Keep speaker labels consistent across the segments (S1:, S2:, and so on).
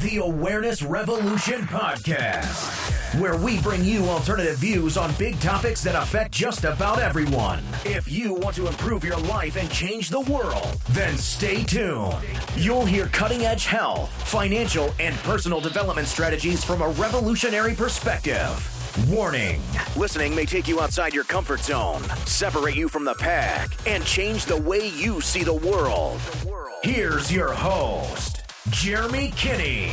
S1: The Awareness Revolution Podcast, where we bring you alternative views on big topics that affect just about everyone. If you want to improve your life and change the world, then stay tuned. You'll hear cutting edge health, financial, and personal development strategies from a revolutionary perspective. Warning listening may take you outside your comfort zone, separate you from the pack, and change the way you see the world. Here's your host, Jeremy Kinney.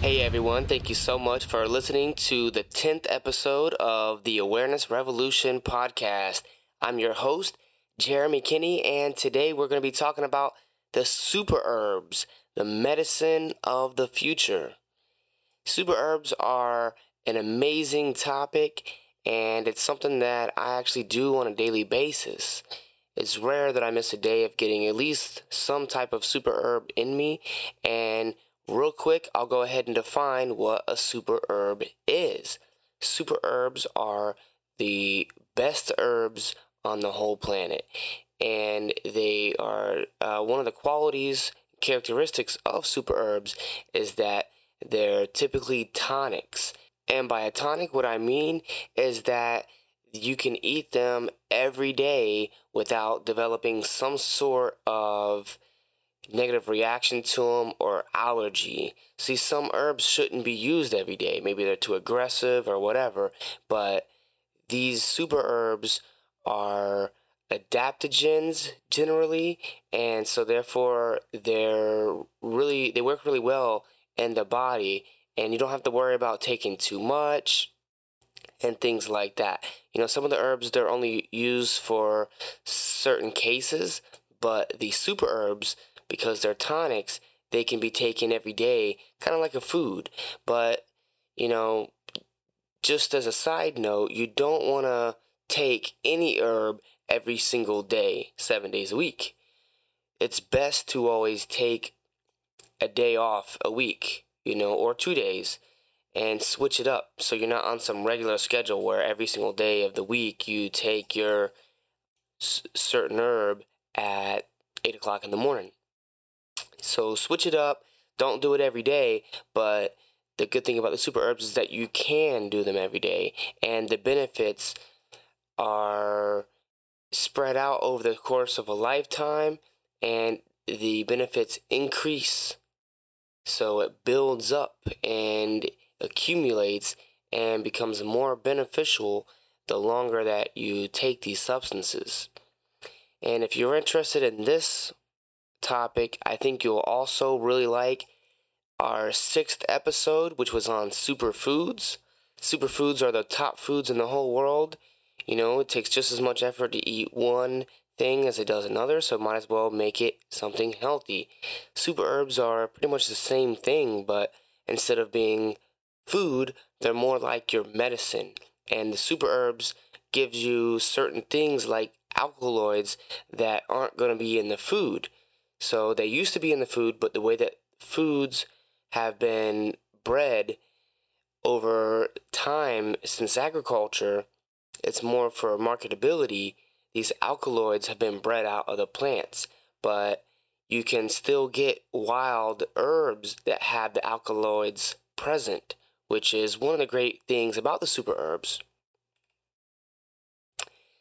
S2: Hey everyone, thank you so much for listening to the 10th episode of the Awareness Revolution podcast. I'm your host, Jeremy Kinney, and today we're going to be talking about the super herbs, the medicine of the future. Super herbs are an amazing topic, and it's something that I actually do on a daily basis. It's rare that I miss a day of getting at least some type of super herb in me, and real quick, I'll go ahead and define what a super herb is. Super herbs are the best herbs on the whole planet, and they are uh, one of the qualities, characteristics of super herbs is that they're typically tonics. And by a tonic, what I mean is that you can eat them every day without developing some sort of negative reaction to them or allergy. See, some herbs shouldn't be used every day. Maybe they're too aggressive or whatever, but these super herbs are adaptogens generally, and so therefore they're really they work really well in the body, and you don't have to worry about taking too much and things like that. You know, some of the herbs they're only used for certain cases, but the super herbs, because they're tonics, they can be taken every day, kind of like a food. But, you know, just as a side note, you don't want to take any herb every single day, seven days a week. It's best to always take a day off a week, you know, or two days and switch it up so you're not on some regular schedule where every single day of the week you take your s- certain herb at 8 o'clock in the morning. So switch it up. Don't do it every day, but the good thing about the super herbs is that you can do them every day, and the benefits are spread out over the course of a lifetime, and the benefits increase. So it builds up and accumulates and becomes more beneficial the longer that you take these substances. And if you're interested in this topic, I think you'll also really like our sixth episode, which was on superfoods. Superfoods are the top foods in the whole world. You know, it takes just as much effort to eat one thing as it does another, so might as well make it something healthy. Super herbs are pretty much the same thing, but instead of being food, they're more like your medicine. And the super herbs gives you certain things like alkaloids that aren't going to be in the food. So they used to be in the food, but the way that foods have been bred over time since agriculture, it's more for marketability. These alkaloids have been bred out of the plants, but you can still get wild herbs that have the alkaloids present which is one of the great things about the super herbs.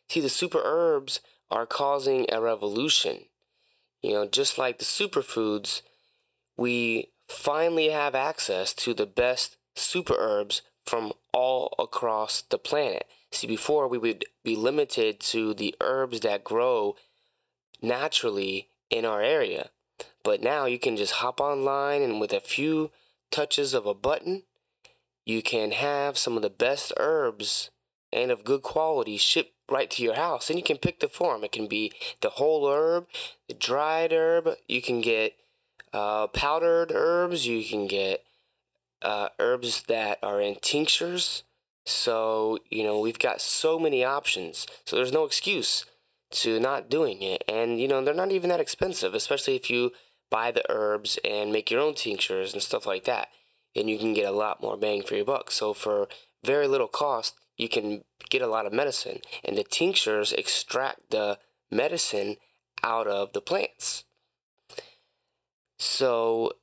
S2: See, the super herbs are causing a revolution. You know, just like the superfoods, we finally have access to the best super herbs from all across the planet. See, before we would be limited to the herbs that grow naturally in our area. But now you can just hop online and with a few touches of a button, you can have some of the best herbs and of good quality shipped right to your house. And you can pick the form. It can be the whole herb, the dried herb. You can get uh, powdered herbs. You can get uh, herbs that are in tinctures. So, you know, we've got so many options. So there's no excuse to not doing it. And, you know, they're not even that expensive, especially if you buy the herbs and make your own tinctures and stuff like that and you can get a lot more bang for your buck. So for very little cost, you can get a lot of medicine, and the tinctures extract the medicine out of the plants. So,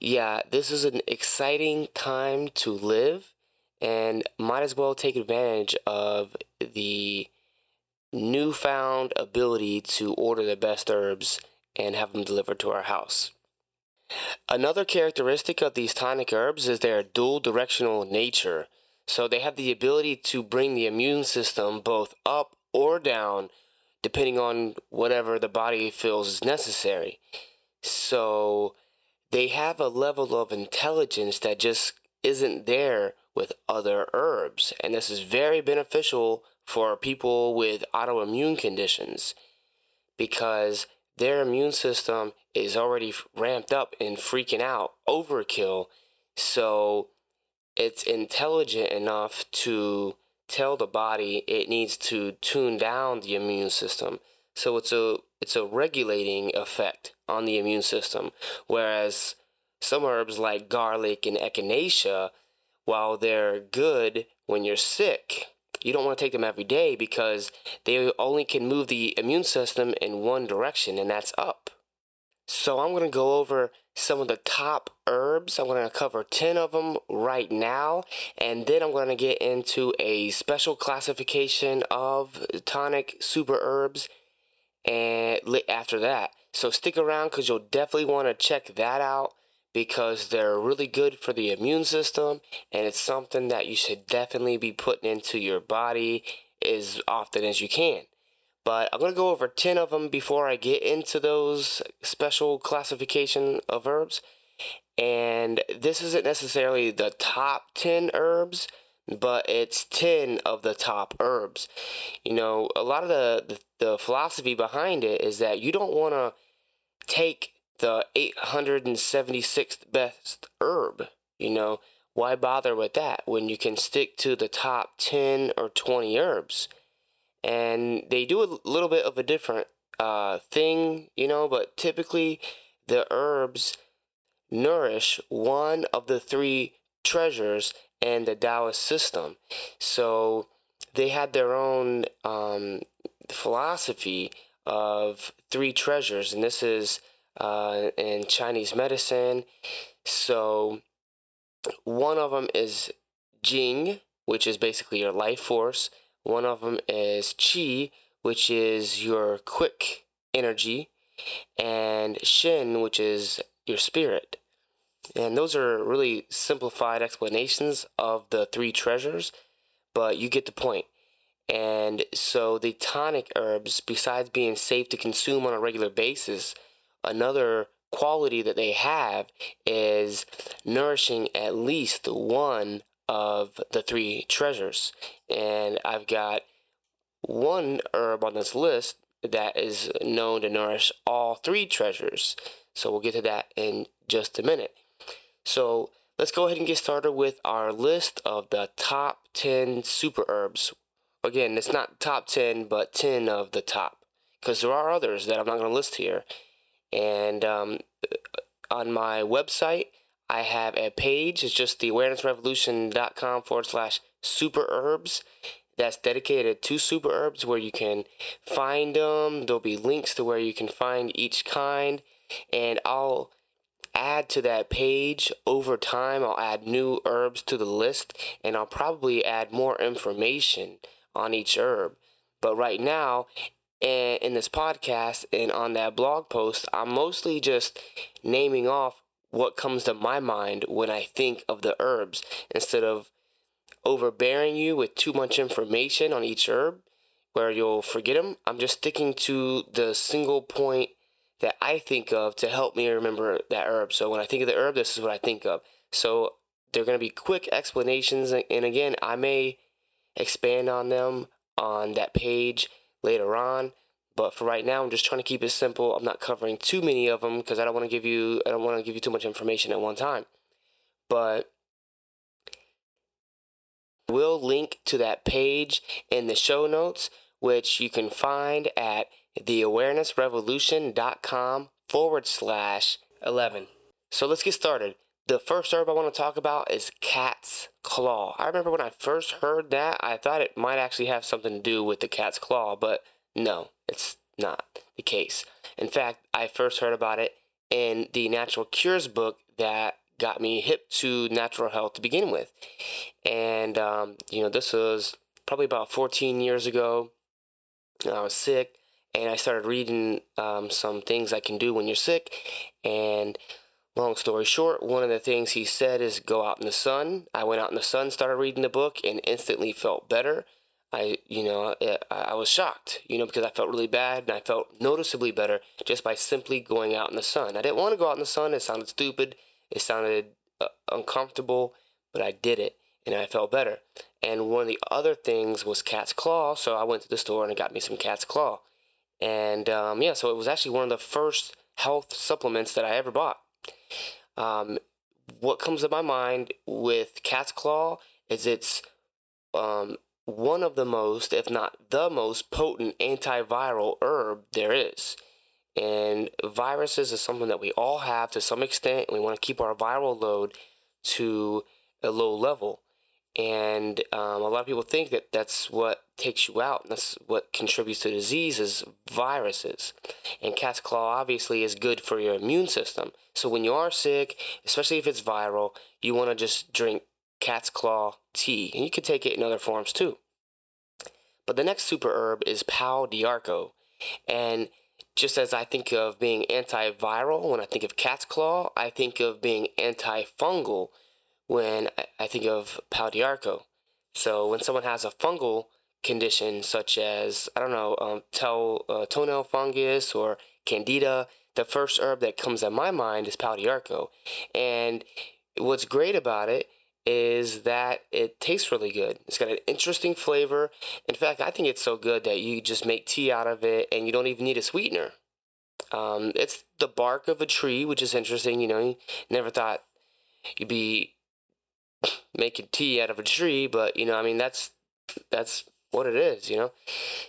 S2: yeah, this is an exciting time to live and might as well take advantage of the newfound ability to order the best herbs and have them delivered to our house. Another characteristic of these tonic herbs is their dual directional nature. So they have the ability to bring the immune system both up or down depending on whatever the body feels is necessary. So they have a level of intelligence that just isn't there with other herbs. And this is very beneficial for people with autoimmune conditions because their immune system is already ramped up and freaking out, overkill. So it's intelligent enough to tell the body it needs to tune down the immune system. So it's a it's a regulating effect on the immune system. Whereas some herbs like garlic and echinacea, while they're good when you're sick, you don't want to take them every day because they only can move the immune system in one direction, and that's up. So I'm going to go over some of the top herbs. I'm going to cover 10 of them right now, and then I'm going to get into a special classification of tonic super herbs and after that. So stick around because you'll definitely want to check that out because they're really good for the immune system and it's something that you should definitely be putting into your body as often as you can. But I'm going to go over 10 of them before I get into those special classification of herbs. And this isn't necessarily the top 10 herbs, but it's 10 of the top herbs. You know, a lot of the, the, the philosophy behind it is that you don't want to take the 876th best herb. You know, why bother with that when you can stick to the top 10 or 20 herbs? And they do a little bit of a different uh, thing, you know, but typically the herbs nourish one of the three treasures in the Taoist system. So they had their own um, philosophy of three treasures, and this is uh, in Chinese medicine. So one of them is Jing, which is basically your life force. One of them is Qi, which is your quick energy, and Shen, which is your spirit. And those are really simplified explanations of the three treasures, but you get the point. And so the tonic herbs, besides being safe to consume on a regular basis, another quality that they have is nourishing at least one of the three treasures. And I've got one herb on this list that is known to nourish all three treasures. So we'll get to that in just a minute. So let's go ahead and get started with our list of the top 10 super herbs. Again, it's not top 10, but 10 of the top. Because there are others that I'm not going to list here. And um, on my website, I have a page. It's just the awarenessrevolution.com forward slash super herbs. That's dedicated to super herbs where you can find them. There'll be links to where you can find each kind. And I'll add to that page over time. I'll add new herbs to the list and I'll probably add more information on each herb. But right now, eh, in this podcast and on that blog post, I'm mostly just naming off what comes to my mind when I think of the herbs instead of overbearing you with too much information on each herb where you'll forget them. I'm just sticking to the single point that I think of to help me remember that herb. So when I think of the herb, this is what I think of. So they're going to be quick explanations. And again, I may expand on them on that page later on. But for right now, I'm just trying to keep it simple. I'm not covering too many of them because I don't want to give you I don't want to give you too much information at one time. But we'll link to that page in the show notes, which you can find at theawarenessrevolution.com forward slash 11. So let's get started. The first herb I want to talk about is cat's claw. I remember when I first heard that, I thought it might actually have something to do with the cat's claw, but no, it's not the case. In fact, I first heard about it in the Natural Cures book that got me hip to natural health to begin with. And, um, you know, this was probably about 14 years ago. I was sick and I started reading um, some things I can do when you're sick. And long story short, one of the things he said is go out in the sun. I went out in the sun, started reading the book, and instantly felt better. I, you know, I, was shocked, you know, because I felt really bad and I felt noticeably better just by simply going out in the sun. I didn't want to go out in the sun. It sounded stupid. It sounded uh, uncomfortable, but I did it and I felt better. And one of the other things was cat's claw. So I went to the store and got me some cat's claw. And um, yeah, so it was actually one of the first health supplements that I ever bought. Um, what comes to my mind with cat's claw is it's um, one of the most, if not the most potent antiviral herb there is. And viruses is something that we all have to some extent, we want to keep our viral load to a low level. And um, a lot of people think that that's what takes you out, and that's what contributes to disease is viruses. And cat's claw obviously is good for your immune system. So when you are sick, especially if it's viral, you want to just drink cat's claw tea, and you can take it in other forms too. But the next super herb is Pau d'Arco, and just as I think of being antiviral when I think of cat's claw, I think of being antifungal when I think of Pau d'Arco. So when someone has a fungal condition such as I don't know, um, tell, uh, toenail fungus or candida, the first herb that comes to my mind is Pau d'Arco. And what's great about it is that it tastes really good. It's got an interesting flavor. In fact, I think it's so good that you just make tea out of it and you don't even need a sweetener. Um, it's the bark of a tree, which is interesting. You know, you never thought you'd be making tea out of a tree, but you know, I mean, that's that's what it is. You know,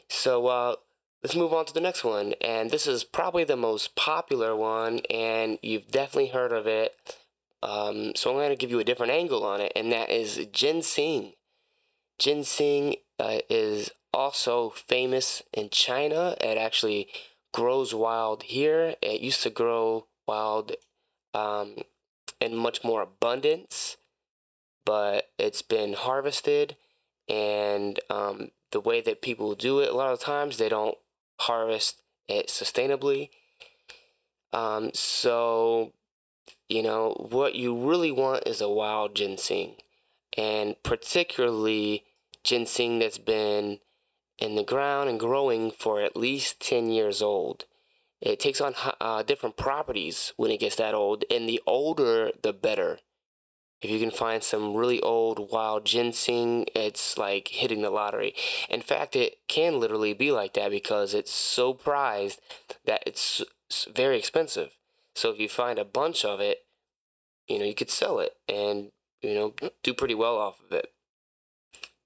S2: so uh, let's move on to the next one, and this is probably the most popular one, and you've definitely heard of it. Um, so I'm going to give you a different angle on it, and that is ginseng. Ginseng uh, is also famous in China. It actually grows wild here. It used to grow wild um, in much more abundance, but it's been harvested, and um, the way that people do it, a lot of times they don't harvest it sustainably. Um, so you know, what you really want is a wild ginseng, and particularly ginseng that's been in the ground and growing for at least 10 years old. It takes on uh, different properties when it gets that old, and the older, the better. If you can find some really old wild ginseng, it's like hitting the lottery. In fact, it can literally be like that because it's so prized that it's very expensive. So if you find a bunch of it, you know, you could sell it and, you know, do pretty well off of it.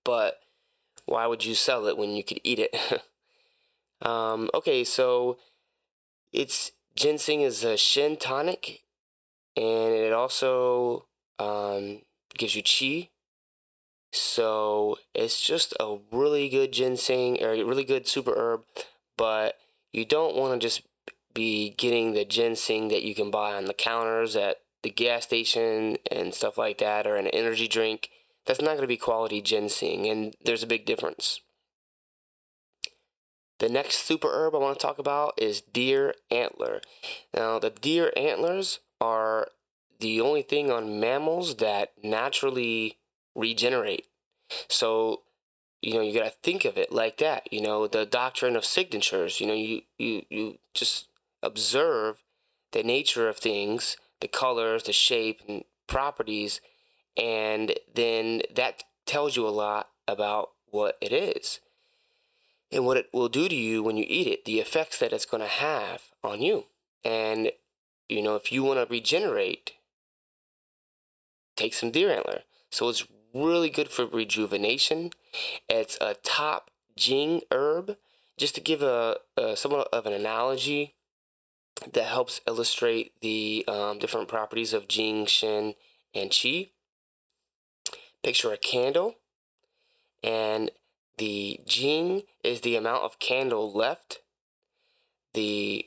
S2: But why would you sell it when you could eat it? um, okay, so it's ginseng is a Shen tonic and it also um, gives you chi. So it's just a really good ginseng or a really good super herb, but you don't want to just be getting the ginseng that you can buy on the counters at the gas station and stuff like that, or an energy drink. That's not going to be quality ginseng, and there's a big difference. The next super herb I want to talk about is deer antler. Now, the deer antlers are the only thing on mammals that naturally regenerate. So, you know, you got to think of it like that. You know, the doctrine of signatures. You know, you you you just observe the nature of things, the colors, the shape, and properties, and then that tells you a lot about what it is and what it will do to you when you eat it, the effects that it's going to have on you. And, you know, if you want to regenerate, take some deer antler. So it's really good for rejuvenation. It's a top Jing herb. Just to give a, a somewhat of an analogy, that helps illustrate the um, different properties of Jing, Shen, and Qi. Picture a candle, and the Jing is the amount of candle left. The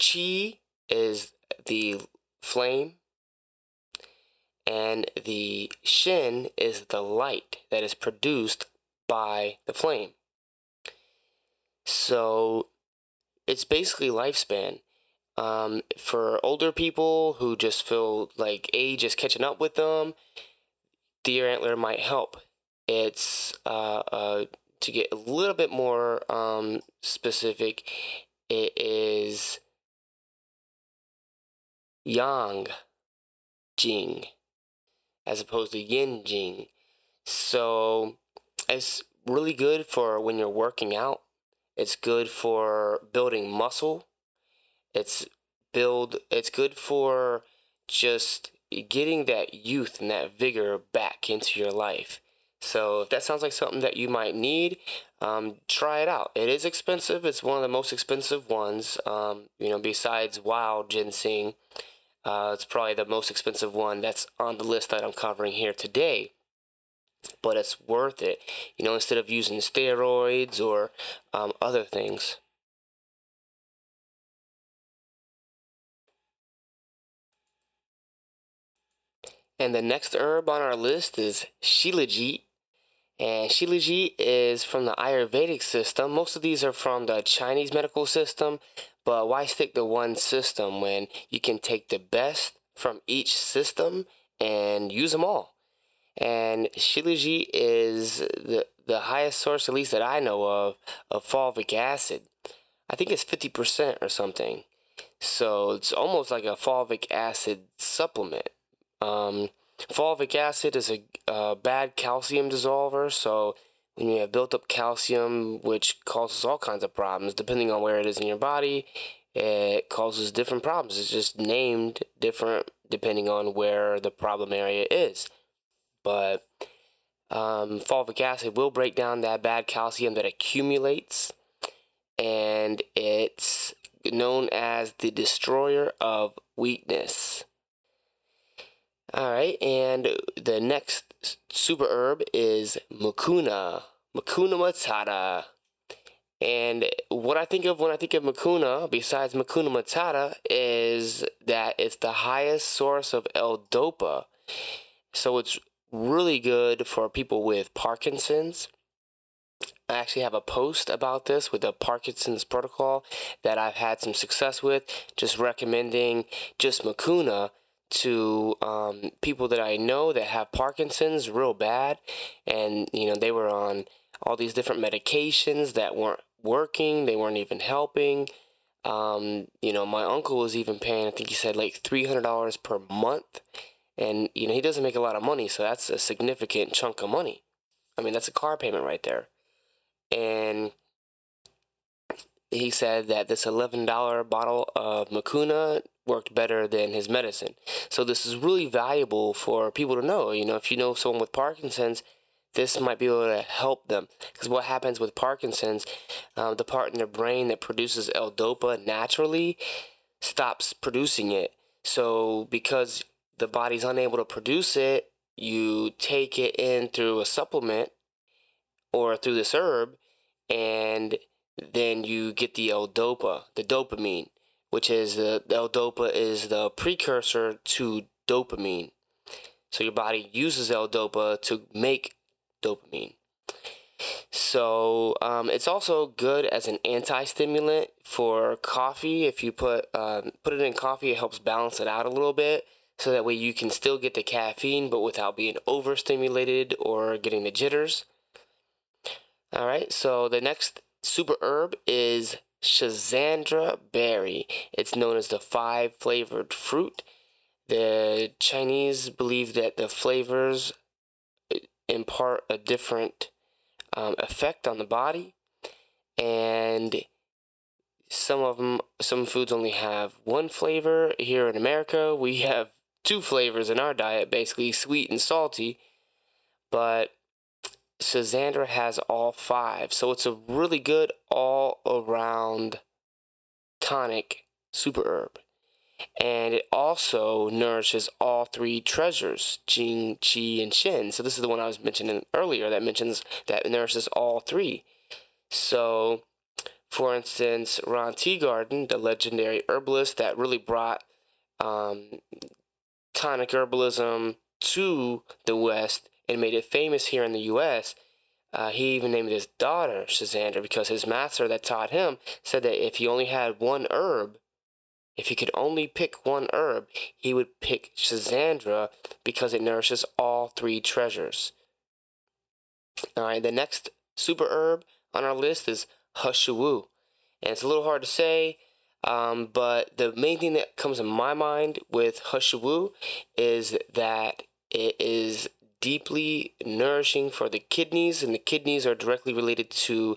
S2: Qi is the flame, and the Shen is the light that is produced by the flame. So it's basically lifespan. Um, for older people who just feel like age is catching up with them, deer antler might help. It's uh, uh, to get a little bit more um, specific. It is yang jing as opposed to yin jing. So it's really good for when you're working out. It's good for building muscle. It's build it's good for just getting that youth and that vigor back into your life. So if that sounds like something that you might need, um, try it out. It is expensive. It's one of the most expensive ones. Um, you know, besides wild ginseng, uh, it's probably the most expensive one that's on the list that I'm covering here today. But it's worth it. You know, instead of using steroids or um, other things. And the next herb on our list is Shilajit. And Shilajit is from the Ayurvedic system. Most of these are from the Chinese medical system, but why stick to one system when you can take the best from each system and use them all? And Shilajit is the, the highest source, at least that I know of, of fulvic acid. I think it's 50% or something. So it's almost like a fulvic acid supplement. Um, fulvic acid is a, a bad calcium dissolver, so when you have built up calcium, which causes all kinds of problems, depending on where it is in your body, it causes different problems. It's just named different depending on where the problem area is. But um, fulvic acid will break down that bad calcium that accumulates, and it's known as the destroyer of weakness. All right, and the next super herb is Mucuna, Mucuna matata. And what I think of when I think of Mucuna, besides Mucuna matata, is that it's the highest source of L-DOPA. So it's really good for people with Parkinson's. I actually have a post about this with the Parkinson's protocol that I've had some success with, just recommending just Mucuna to um, people that I know that have Parkinson's real bad, and you know they were on all these different medications that weren't working, they weren't even helping. Um, you know, my uncle was even paying, I think he said like three hundred dollars per month, and you know he doesn't make a lot of money, so that's a significant chunk of money. I mean, that's a car payment right there, and he said that this eleven dollar bottle of Mucuna worked better than his medicine. So this is really valuable for people to know. You know, if you know someone with Parkinson's, this might be able to help them. Because what happens with Parkinson's, um, the part in their brain that produces L-DOPA naturally stops producing it. So because the body's unable to produce it, you take it in through a supplement or through this herb, and then you get the L-DOPA, the dopamine which is the L-DOPA is the precursor to dopamine. So your body uses L-DOPA to make dopamine. So um, it's also good as an anti-stimulant for coffee. If you put um, put it in coffee, it helps balance it out a little bit, so that way you can still get the caffeine, but without being overstimulated or getting the jitters. All right. So the next super herb is Schizandra berry. It's known as the five flavored fruit. The Chinese believe that the flavors impart a different um, effect on the body, and some of them, some foods only have one flavor. Here in America, we have two flavors in our diet, basically sweet and salty. But Schizandra has all five. So it's a really good all around tonic super herb. And it also nourishes all three treasures, Jing, Qi, and Shen. So this is the one I was mentioning earlier that mentions that nourishes all three. So, for instance, Ron Teeguarden, the legendary herbalist that really brought um, tonic herbalism to the West and made it famous here in the U.S. Uh, he even named his daughter Schisandra because his master that taught him said that if he only had one herb, if he could only pick one herb, he would pick Schisandra because it nourishes all three treasures. All right, the next super herb on our list is He Shou Wu. And it's a little hard to say, um, but the main thing that comes to my mind with He Shou Wu is that it is deeply nourishing for the kidneys, and the kidneys are directly related to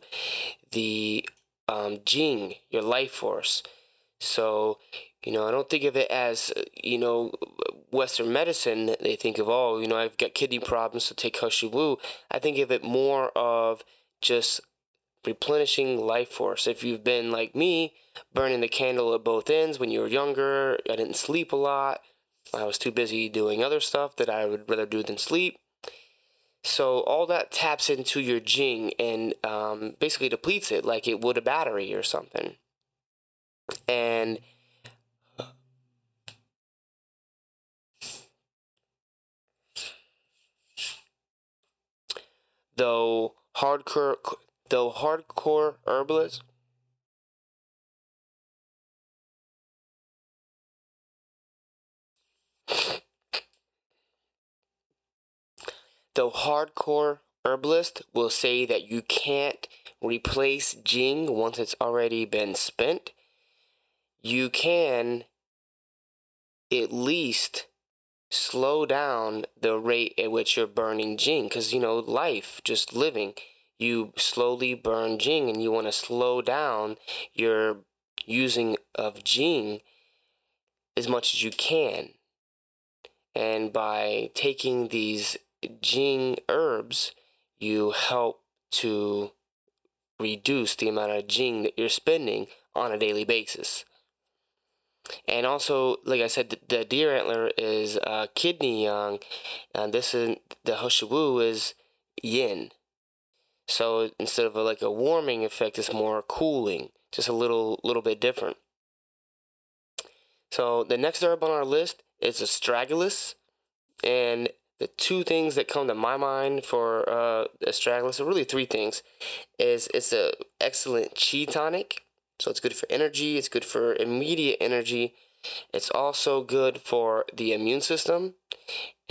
S2: the um, Jing, your life force. So, you know, I don't think of it as, you know, Western medicine. They think of, oh, you know, I've got kidney problems, so take He Shou Wu. I think of it more of just replenishing life force. If you've been like me, burning the candle at both ends when you were younger, I didn't sleep a lot. I was too busy doing other stuff that I would rather do than sleep. So all that taps into your Jing and um, basically depletes it like it would a battery or something. And though hardcore though hardcore herbalists the hardcore herbalist will say that you can't replace Jing once it's already been spent, you can at least slow down the rate at which you're burning Jing. Because, you know, life, just living, you slowly burn Jing and you want to slow down your using of Jing as much as you can. And by taking these Jing herbs, you help to reduce the amount of Jing that you're spending on a daily basis. And also, like I said, the, deer antler is uh, kidney yang, and this is the He Shou Wu is yin. So instead of a, like a warming effect, it's more cooling, just a little little bit different. So the next herb on our list is astragalus, and the two things that come to my mind for uh, astragalus are really three things. Is it's an excellent chi tonic, so it's good for energy. It's good for immediate energy. It's also good for the immune system,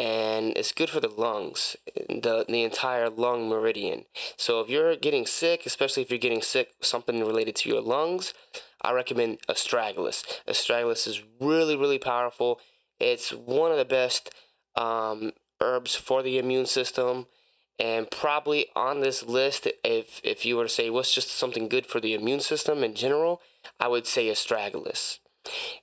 S2: and it's good for the lungs, the the entire lung meridian. So if you're getting sick, especially if you're getting sick something related to your lungs, I recommend astragalus. Astragalus is really really powerful. It's one of the best um, herbs for the immune system. And probably on this list, if, if you were to say what's just something good for the immune system in general, I would say astragalus.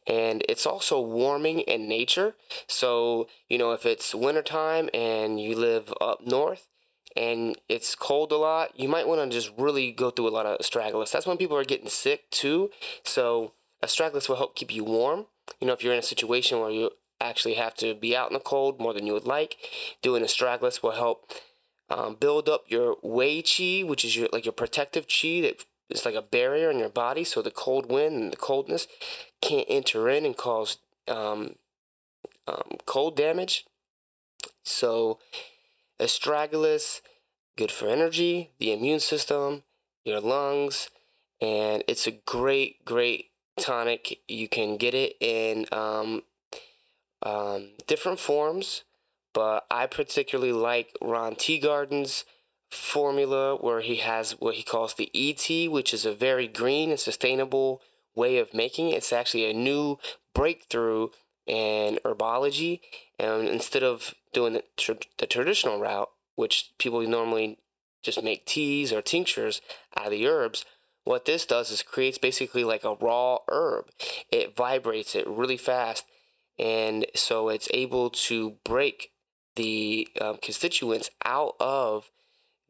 S2: And it's also warming in nature. So, you know, if it's wintertime and you live up north and it's cold a lot, you might want to just really go through a lot of astragalus. That's when people are getting sick too. So, astragalus will help keep you warm. You know, if you're in a situation where you actually have to be out in the cold more than you would like. Doing astragalus will help um, build up your wei qi, which is your like your protective qi that is like a barrier in your body, so the cold wind and the coldness can't enter in and cause um, um, cold damage. So, astragalus, good for energy, the immune system, your lungs, and it's a great, great tonic. You can get it in um, um, different forms, but I particularly like Ron Teeguarden's formula where he has what he calls the ET, which is a very green and sustainable way of making it. It's actually a new breakthrough in herbology. And instead of doing the, tr- the traditional route, which people normally just make teas or tinctures out of the herbs, what this does is creates basically like a raw herb. It vibrates it really fast and so it's able to break the um, constituents out of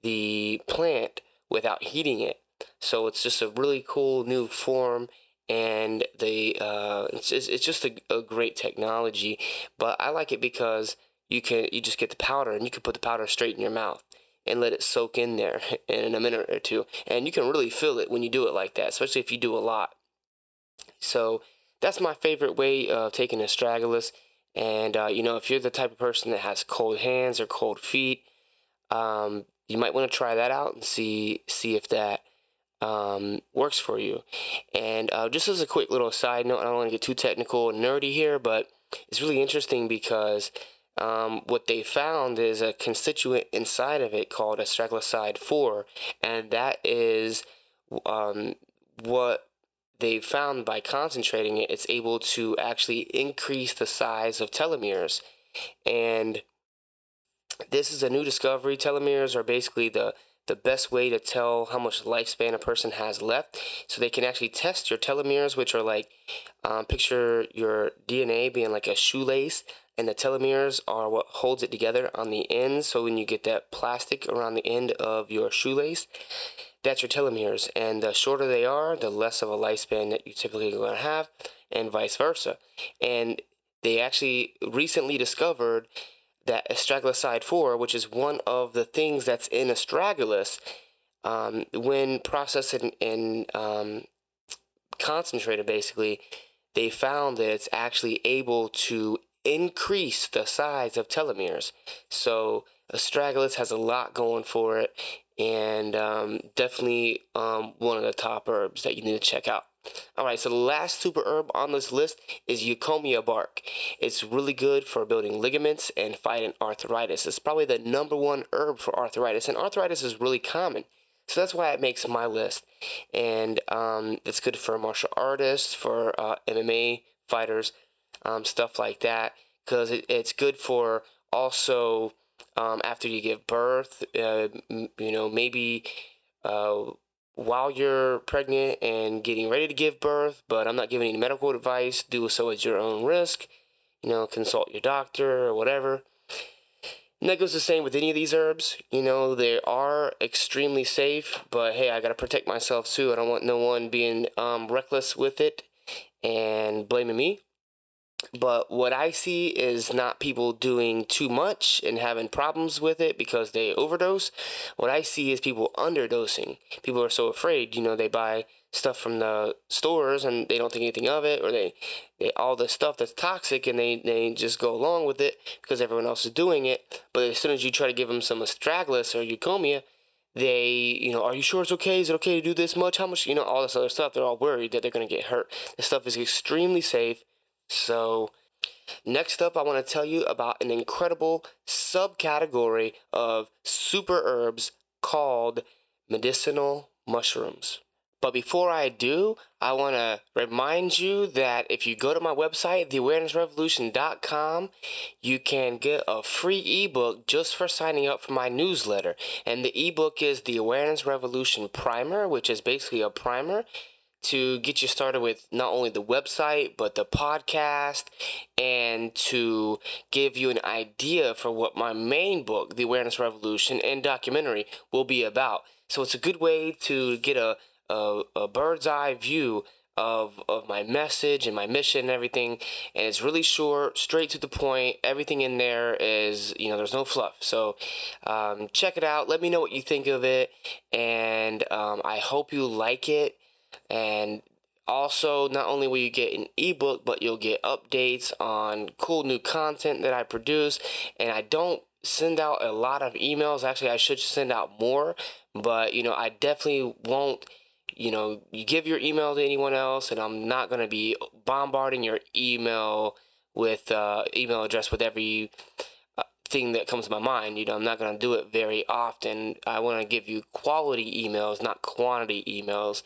S2: the plant without heating it. So it's just a really cool new form, and the uh, it's it's just a, a great technology. But I like it because you can you just get the powder and you can put the powder straight in your mouth and let it soak in there in a minute or two, and you can really feel it when you do it like that, especially if you do a lot. So that's my favorite way of taking astragalus. And uh, you know, if you're the type of person that has cold hands or cold feet, um, you might want to try that out and see see if that um, works for you. And uh, just as a quick little side note, I don't want to get too technical and nerdy here, but it's really interesting because um, what they found is a constituent inside of it called astragaloside 4, and that is um, what they found by concentrating it, it's able to actually increase the size of telomeres. And this is a new discovery. Telomeres are basically the the best way to tell how much lifespan a person has left. So they can actually test your telomeres, which are like, um, picture your DNA being like a shoelace, and the telomeres are what holds it together on the end. So when you get that plastic around the end of your shoelace, that's your telomeres. And the shorter they are, the less of a lifespan that you typically going to have, and vice versa. And they actually recently discovered that astragaloside 4, which is one of the things that's in astragalus, um, when processed and, um, concentrated, basically, they found that it's actually able to increase the size of telomeres. So astragalus has a lot going for it, and um, definitely um, one of the top herbs that you need to check out. All right, so the last super herb on this list is Eucommia bark. It's really good for building ligaments and fighting arthritis. It's probably the number one herb for arthritis, and arthritis is really common. So that's why it makes my list. And um, it's good for martial artists, for uh, MMA fighters, um, stuff like that, because it, it's good for also um, after you give birth, uh, you know, maybe. Uh, while you're pregnant and getting ready to give birth, but I'm not giving any medical advice. Do so at your own risk. You know, consult your doctor or whatever. And that goes the same with any of these herbs. You know, they are extremely safe, but hey, I got to protect myself too. I don't want no one being um, reckless with it and blaming me. But what I see is not people doing too much and having problems with it because they overdose. What I see is people underdosing. People are so afraid, you know, they buy stuff from the stores and they don't think anything of it or they, they all the stuff that's toxic and they, they just go along with it because everyone else is doing it. But as soon as you try to give them some astragalus or eucommia, they, you know, are you sure it's okay? Is it okay to do this much? How much? You know, all this other stuff. They're all worried that they're going to get hurt. This stuff is extremely safe. So, next up, I want to tell you about an incredible subcategory of super herbs called medicinal mushrooms. But before I do, I want to remind you that if you go to my website, theawarenessrevolution.com, you can get a free ebook just for signing up for my newsletter. And the ebook is the Awareness Revolution Primer, which is basically a primer to get you started with not only the website but the podcast and to give you an idea for what my main book the awareness revolution and documentary will be about. So it's a good way to get a, a, a bird's eye view of, of my message and my mission and everything. And it's really short straight to the point. Everything in there is you know there's no fluff. So um, check it out. Let me know what you think of it. And um, i hope you like it and also, not only will you get an ebook, but you'll get updates on cool new content that I produce. And I don't send out a lot of emails. Actually, I should send out more, but you know, I definitely won't. You know, you give your email to anyone else, and I'm not going to be bombarding your email with uh, email address with every thing that comes to my mind. You know, I'm not going to do it very often. I want to give you quality emails, not quantity emails.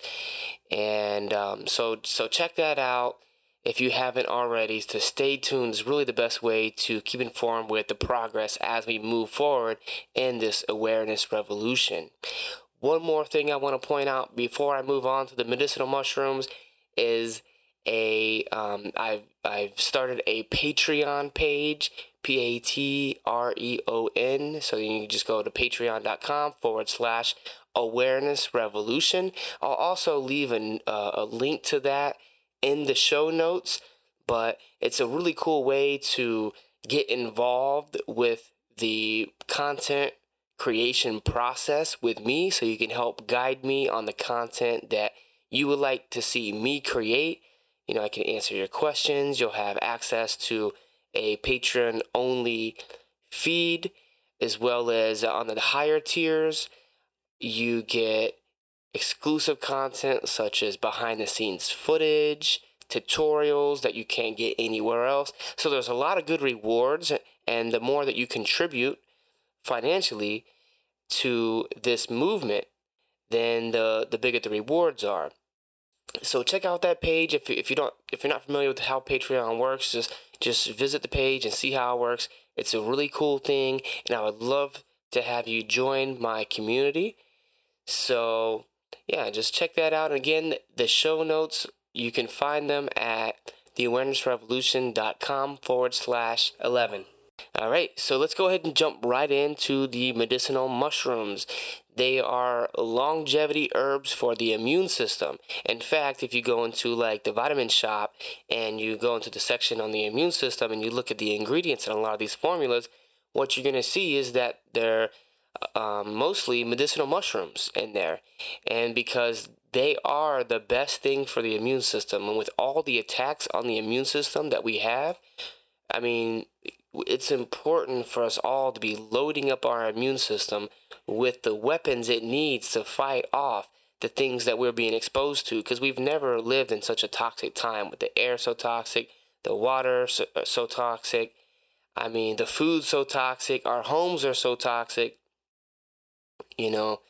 S2: And um, so, so check that out if you haven't already. To stay tuned is really the best way to keep informed with the progress as we move forward in this awareness revolution. One more thing I want to point out before I move on to the medicinal mushrooms is a um, I've I've started a Patreon page P A T R E O N. So you can just go to patreon.com forward slash awareness revolution. I'll also leave an, uh, a link to that in the show notes, but it's a really cool way to get involved with the content creation process with me so you can help guide me on the content that you would like to see me create you know, I can answer your questions. You'll have access to a patron only feed, as well as on the higher tiers, you get exclusive content such as behind the scenes footage, tutorials that you can't get anywhere else. So there's a lot of good rewards, and the more that you contribute financially to this movement, then the the bigger the rewards are. So check out that page if if you don't if you're not familiar with how Patreon works, just just visit the page and see how it works. It's a really cool thing, and I would love to have you join my community. So yeah, just check that out. Again, the show notes you can find them at theawarenessrevolution.com forward slash 11. All right, so let's go ahead and jump right into the medicinal mushrooms. They are longevity herbs for the immune system. In fact, if you go into like the vitamin shop and you go into the section on the immune system and you look at the ingredients in a lot of these formulas, what you're going to see is that they're um, mostly medicinal mushrooms in there. And because they are the best thing for the immune system, and with all the attacks on the immune system that we have, I mean, it's important for us all to be loading up our immune system with the weapons it needs to fight off the things that we're being exposed to because we've never lived in such a toxic time with the air so toxic, the water so, uh, so toxic. I mean, the food so toxic, our homes are so toxic. You know,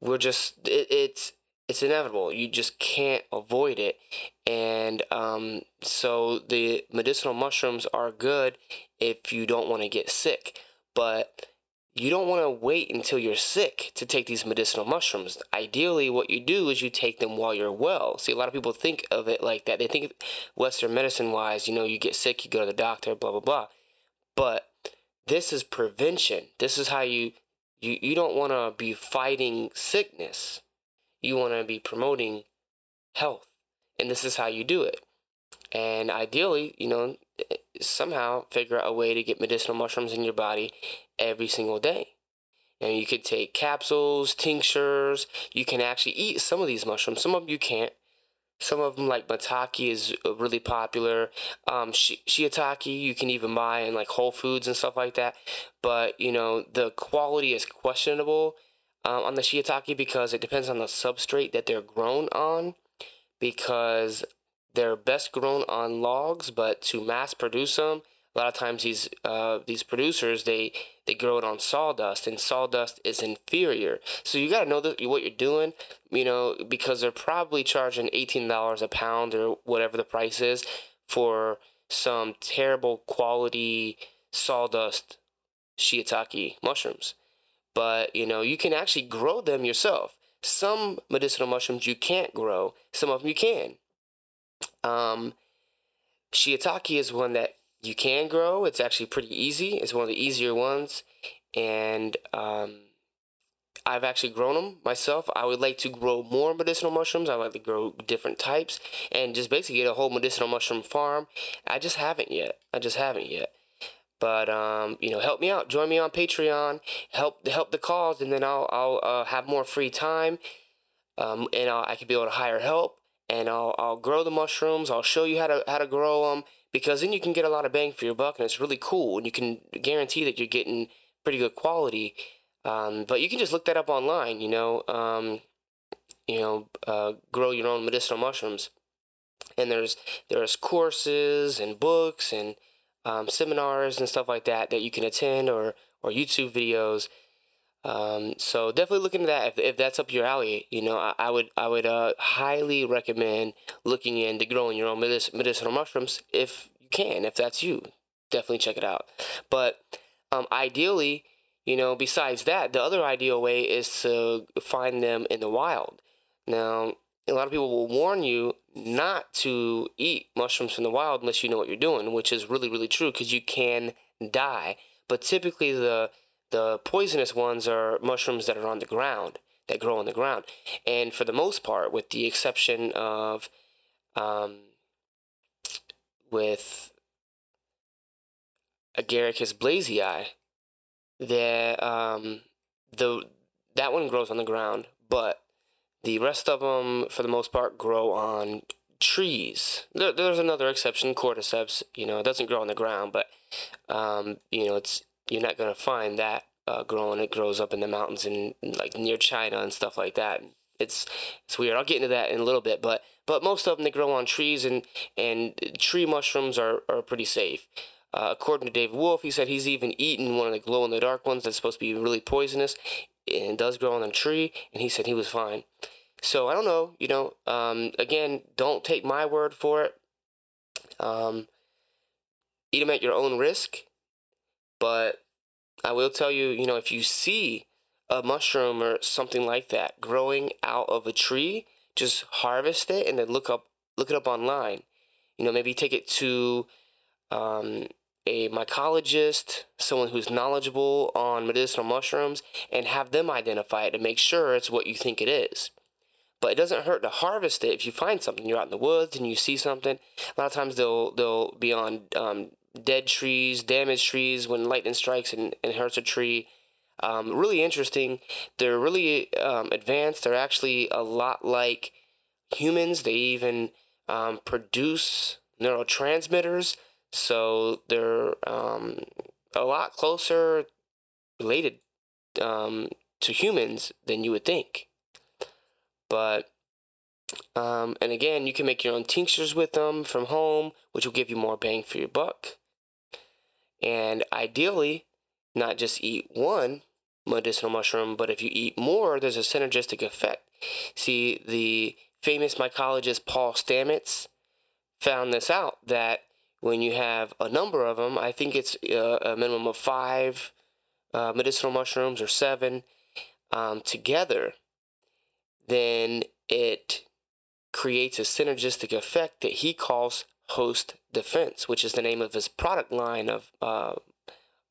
S2: we're just it, it's it's inevitable. You just can't avoid it. And um, so the medicinal mushrooms are good if you don't want to get sick. But you don't want to wait until you're sick to take these medicinal mushrooms. Ideally, what you do is you take them while you're well. See, a lot of people think of it like that. They think Western medicine wise, you know, you get sick, you go to the doctor, blah, blah, blah. But this is prevention. This is how you you, you don't want to be fighting sickness. You want to be promoting health. And this is how you do it. And ideally, you know, somehow figure out a way to get medicinal mushrooms in your body every single day. And you could take capsules, tinctures. You can actually eat some of these mushrooms. Some of them you can't. Some of them, like maitake, is really popular. Um, shiitake, you can even buy in like Whole Foods and stuff like that. But you know, the quality is questionable um, on the shiitake because it depends on the substrate that they're grown on. Because they're best grown on logs, but to mass produce them, a lot of times these uh, these producers they they grow it on sawdust, and sawdust is inferior. So you got to know what you're doing, you know, because they're probably charging eighteen dollars a pound or whatever the price is for some terrible quality sawdust shiitake mushrooms. But you know, you can actually grow them yourself. Some medicinal mushrooms you can't grow, some of them you can. Um, shiitake is one that you can grow. It's actually pretty easy. It's one of the easier ones, and um, I've actually grown them myself. I would like to grow more medicinal mushrooms. I like to grow different types and just basically get a whole medicinal mushroom farm. I just haven't yet. I just haven't yet. But um, you know, help me out. Join me on Patreon. Help help the cause, and then I'll I'll uh, have more free time, um, and I'll, I can be able to hire help, and I'll I'll grow the mushrooms. I'll show you how to how to grow them because then you can get a lot of bang for your buck and it's really cool and you can guarantee that you're getting pretty good quality um, but you can just look that up online you know um, you know uh, grow your own medicinal mushrooms and there's there's courses and books and um, seminars and stuff like that that you can attend or or youtube videos um, so definitely look into that if, if that's up your alley. You know, I, I would I would uh, highly recommend looking into growing your own medic- medicinal mushrooms if you can. If that's you, definitely check it out. But um, ideally, you know, besides that, the other ideal way is to find them in the wild. Now, a lot of people will warn you not to eat mushrooms from the wild unless you know what you're doing, which is really really true because you can die. But typically the the poisonous ones are mushrooms that are on the ground, that grow on the ground. And for the most part, with the exception of um, with Agaricus blazei, the um, the that one grows on the ground, but the rest of them, for the most part, grow on trees. There, there's another exception, cordyceps. You know, it doesn't grow on the ground, but um, you know, it's you're not gonna find that uh, growing. It grows up in the mountains and like near China and stuff like that. It's it's weird. I'll get into that in a little bit, but but most of them they grow on trees and and tree mushrooms are are pretty safe. Uh, according to David Wolfe, he said he's even eaten one of the glow in the dark ones that's supposed to be really poisonous and does grow on a tree, and he said he was fine. So I don't know, you know, um, again, don't take my word for it. Um, eat them at your own risk, but I will tell you, you know, if you see a mushroom or something like that growing out of a tree, just harvest it and then look up look it up online. You know, maybe take it to um, a mycologist, someone who's knowledgeable on medicinal mushrooms, and have them identify it to make sure it's what you think it is. But it doesn't hurt to harvest it if you find something. You're out in the woods and you see something. A lot of times they'll they'll be on um, dead trees, damaged trees when lightning strikes and, and hurts a tree. Um, really interesting. They're really um, advanced. They're actually a lot like humans. They even um, produce neurotransmitters. So they're um, a lot closer related um, to humans than you would think. But um, and again, you can make your own tinctures with them from home, which will give you more bang for your buck. And ideally, not just eat one medicinal mushroom, but if you eat more, there's a synergistic effect. See, the famous mycologist Paul Stamets found this out that when you have a number of them, I think it's uh, a minimum of five uh, medicinal mushrooms or seven um, together, then it creates a synergistic effect that he calls host defense, which is the name of his product line of uh,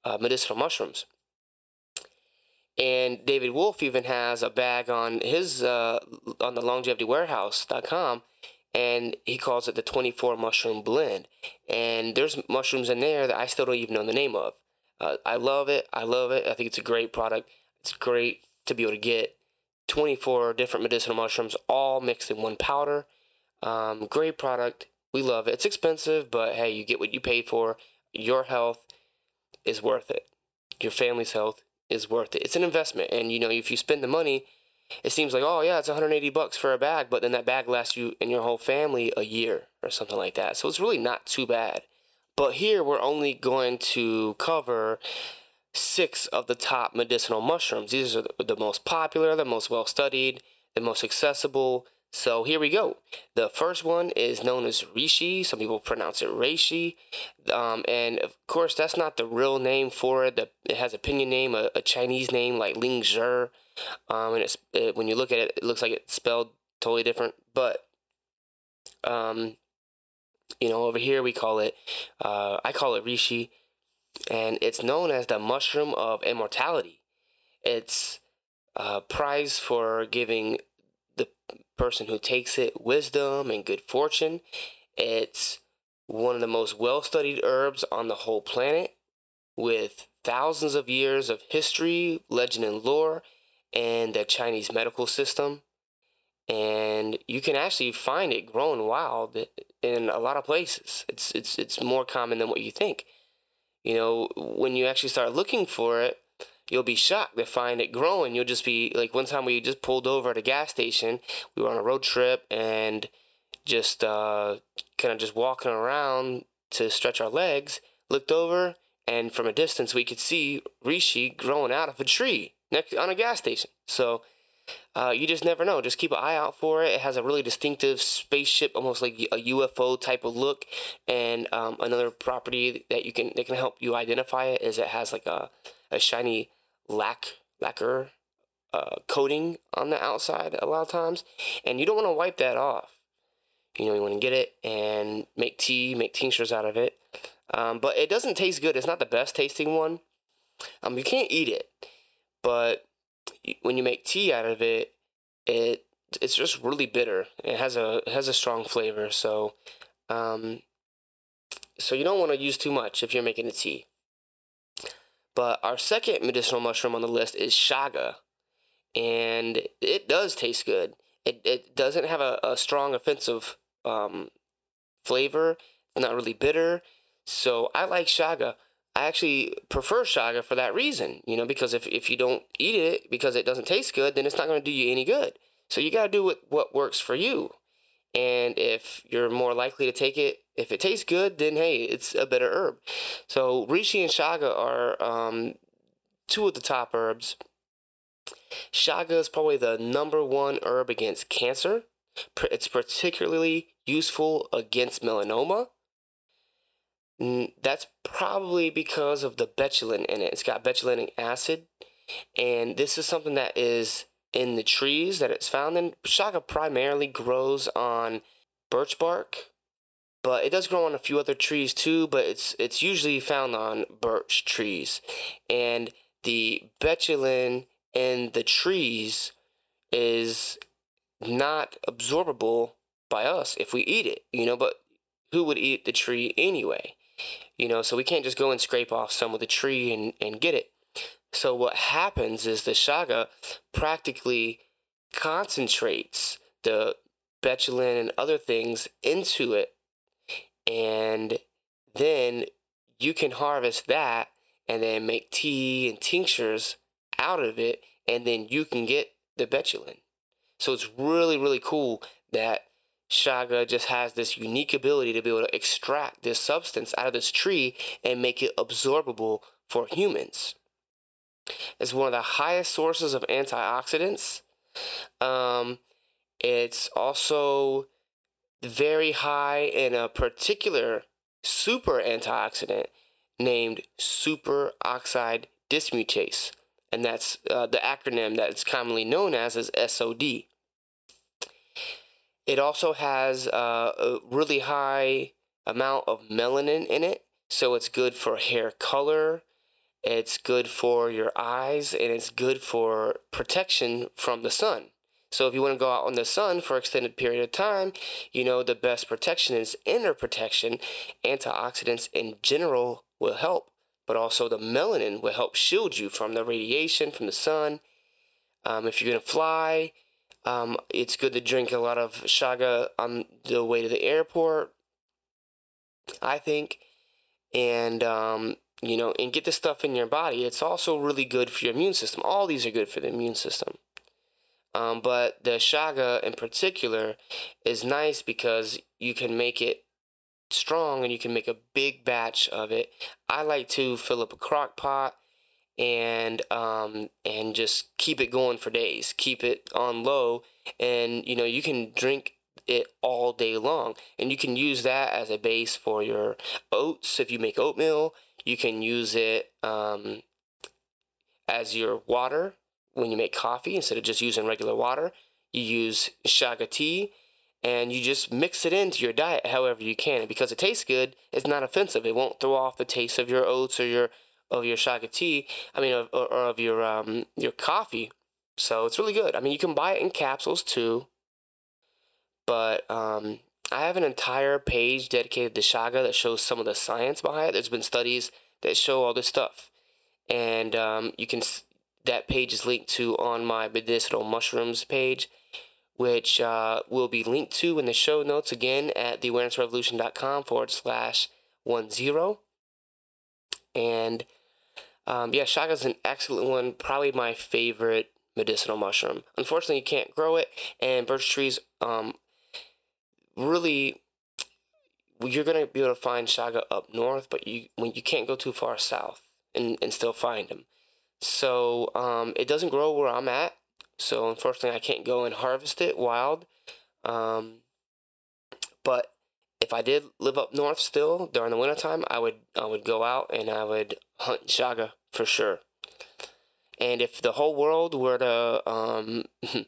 S2: uh, medicinal mushrooms. And David Wolfe even has a bag on his uh, on the longevitywarehouse.com and he calls it the 24 mushroom blend. And there's mushrooms in there that I still don't even know the name of. Uh, I love it. I love it. I think it's a great product. It's great to be able to get 24 different medicinal mushrooms all mixed in one powder. Um, great product. We love it. It's expensive, but hey, you get what you paid for. Your health is worth it. Your family's health is worth it. It's an investment, and you know if you spend the money, it seems like oh yeah, it's 180 bucks for a bag, but then that bag lasts you and your whole family a year or something like that. So it's really not too bad. But here we're only going to cover six of the top medicinal mushrooms. These are the most popular, the most well studied, the most accessible. So here we go. The first one is known as reishi. Some people pronounce it reishi. Um, and of course, that's not the real name for it. it has a pinyin name, a, a Chinese name like Ling Zhi. Um, and it, when you look at it, it looks like it's spelled totally different. But um, you know, over here we call it, uh, I call it reishi, and it's known as the mushroom of immortality. It's uh, prized for giving person who takes it wisdom and good fortune. It's one of the most well studied herbs on the whole planet, with thousands of years of history, legend, and lore and the Chinese medical system. And you can actually find it growing wild in a lot of places. It's it's it's more common than what you think. You know, when you actually start looking for it, you'll be shocked to find it growing. You'll just be like one time we just pulled over at a gas station. We were on a road trip and just uh, kind of just walking around to stretch our legs. Looked over and from a distance we could see reishi growing out of a tree next on a gas station. So uh, you just never know. Just keep an eye out for it. It has a really distinctive spaceship, almost like a UFO type of look. And um, another property that you can that can help you identify it is it has like a, a shiny lac lacquer uh, coating on the outside a lot of times, and you don't want to wipe that off. You know, you want to get it and make tea, make tinctures out of it. Um, but it doesn't taste good. It's not the best tasting one. Um, you can't eat it but when you make tea out of it, it it's just really bitter. It has a it has a strong flavor, so um, so you don't want to use too much if you're making a tea. But our second medicinal mushroom on the list is chaga, and it does taste good. It it doesn't have a, a strong offensive um, flavor. It's not really bitter. So I like chaga. I actually prefer chaga for that reason, you know, because if, if you don't eat it because it doesn't taste good, then it's not going to do you any good. So you got to do what, what works for you. And if you're more likely to take it, if it tastes good, then hey, it's a better herb. So reishi and chaga are um, two of the top herbs. Chaga is probably the number one herb against cancer. It's particularly useful against melanoma. That's probably because of the betulin in it. It's got betulinic acid, and this is something that is in the trees that it's found in. Chaga primarily grows on birch bark, but it does grow on a few other trees too. But it's it's usually found on birch trees, and the betulin in the trees is not absorbable by us if we eat it, you know. But who would eat the tree anyway? You know, so we can't just go and scrape off some of the tree and, and get it. So what happens is the chaga practically concentrates the betulin and other things into it. And then you can harvest that and then make tea and tinctures out of it. And then you can get the betulin. So it's really, really cool that Chaga just has this unique ability to be able to extract this substance out of this tree and make it absorbable for humans. It's one of the highest sources of antioxidants. Um, it's also very high in a particular super antioxidant named superoxide dismutase, and that's uh, the acronym that it's commonly known as is SOD. It also has uh, a really high amount of melanin in it, so it's good for hair color, it's good for your eyes and it's good for protection from the sun. So if you want to go out in the sun for extended period of time, you know the best protection is inner protection. Antioxidants in general will help, but also the melanin will help shield you from the radiation from the sun. Um, if you're gonna fly, um, it's good to drink a lot of chaga on the way to the airport. I think, and um, you know, and get the stuff in your body. It's also really good for your immune system. All these are good for the immune system. Um, but the chaga in particular is nice because you can make it strong and you can make a big batch of it. I like to fill up a crock pot and um, and just keep it going for days. Keep it on low, and you know you can drink it all day long, and you can use that as a base for your oats if you make oatmeal. You can use it um, as your water when you make coffee instead of just using regular water. You use chaga tea and you just mix it into your diet however you can. And because it tastes good, it's not offensive. It won't throw off the taste of your oats or your of your chaga tea. I mean, or, or of your um your coffee. So it's really good. I mean, you can buy it in capsules too. But um, I have an entire page dedicated to chaga that shows some of the science behind it. There's been studies that show all this stuff, and um, you can that page is linked to on my medicinal mushrooms page, which uh, will be linked to in the show notes again at theawarenessrevolution.com forward slash one zero. And um, yeah, chaga is an excellent one, probably my favorite medicinal mushroom. Unfortunately, you can't grow it, and birch trees um, really you're gonna be able to find chaga up north, but you when you can't go too far south and, and still find them. So um, it doesn't grow where I'm at. So unfortunately, I can't go and harvest it wild. Um, but if I did live up north still during the wintertime, I would I would go out and I would hunt chaga for sure. And if the whole world were to um,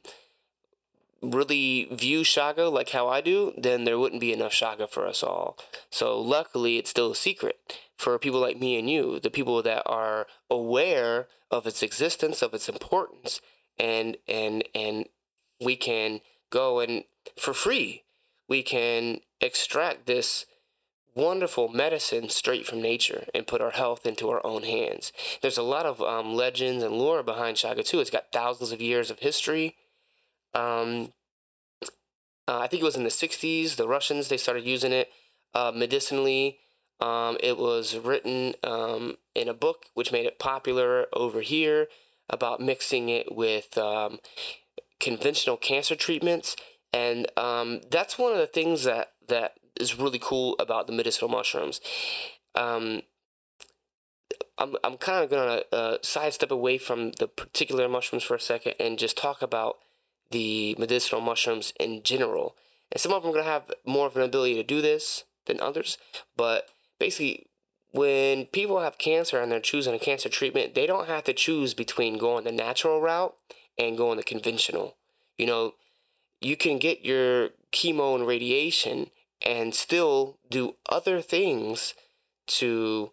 S2: really view Chaga like how I do, then there wouldn't be enough Chaga for us all. So luckily, it's still a secret for people like me and you, the people that are aware of its existence, of its importance, and and and we can go and for free, we can extract this wonderful medicine straight from nature and put our health into our own hands. There's a lot of um, legends and lore behind Chaga too. It's got thousands of years of history um, uh, I think it was in the 60s, the Russians, they started using it uh, medicinally. Um, it was written um, in a book which made it popular over here about mixing it with um, conventional cancer treatments. And um, that's one of the things that, that is really cool about the medicinal mushrooms. Um, I'm, I'm kind of going to uh, sidestep away from the particular mushrooms for a second and just talk about the medicinal mushrooms in general. And some of them are going to have more of an ability to do this than others. But basically, when people have cancer and they're choosing a cancer treatment, they don't have to choose between going the natural route and going the conventional. You know, you can get your chemo and radiation and still do other things to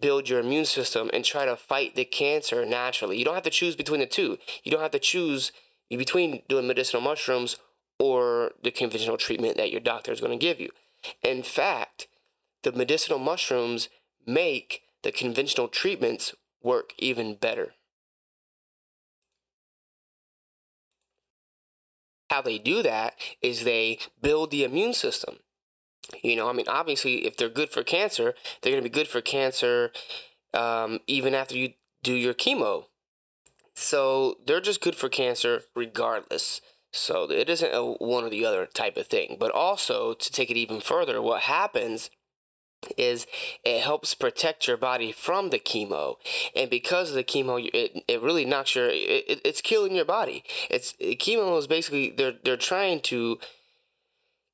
S2: build your immune system and try to fight the cancer naturally. You don't have to choose between the two. You don't have to choose between doing medicinal mushrooms or the conventional treatment that your doctor is going to give you. In fact, the medicinal mushrooms make the conventional treatments work even better. How they do that is they build the immune system. You know, I mean, obviously, if they're good for cancer, they're going to be good for cancer um, even after you do your chemo. So they're just good for cancer regardless. So it isn't a one or the other type of thing. But also, to take it even further, what happens is it helps protect your body from the chemo and because of the chemo it, it really knocks your it, it's killing your body it's chemo is basically they're they're trying to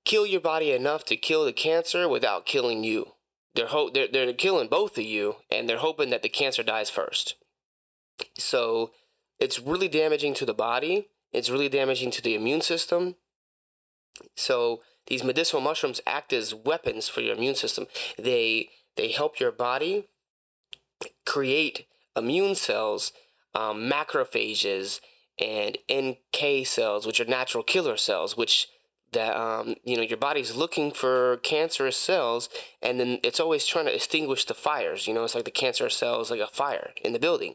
S2: kill your body enough to kill the cancer without killing you they're ho- they're, they're killing both of you and they're hoping that the cancer dies first so it's really damaging to the body it's really damaging to the immune system. So these medicinal mushrooms act as weapons for your immune system. They they help your body create immune cells, um, macrophages, and NK cells, which are natural killer cells, which that um, you know your body's looking for cancerous cells and then it's always trying to extinguish the fires you know it's like the cancerous cells like a fire in the building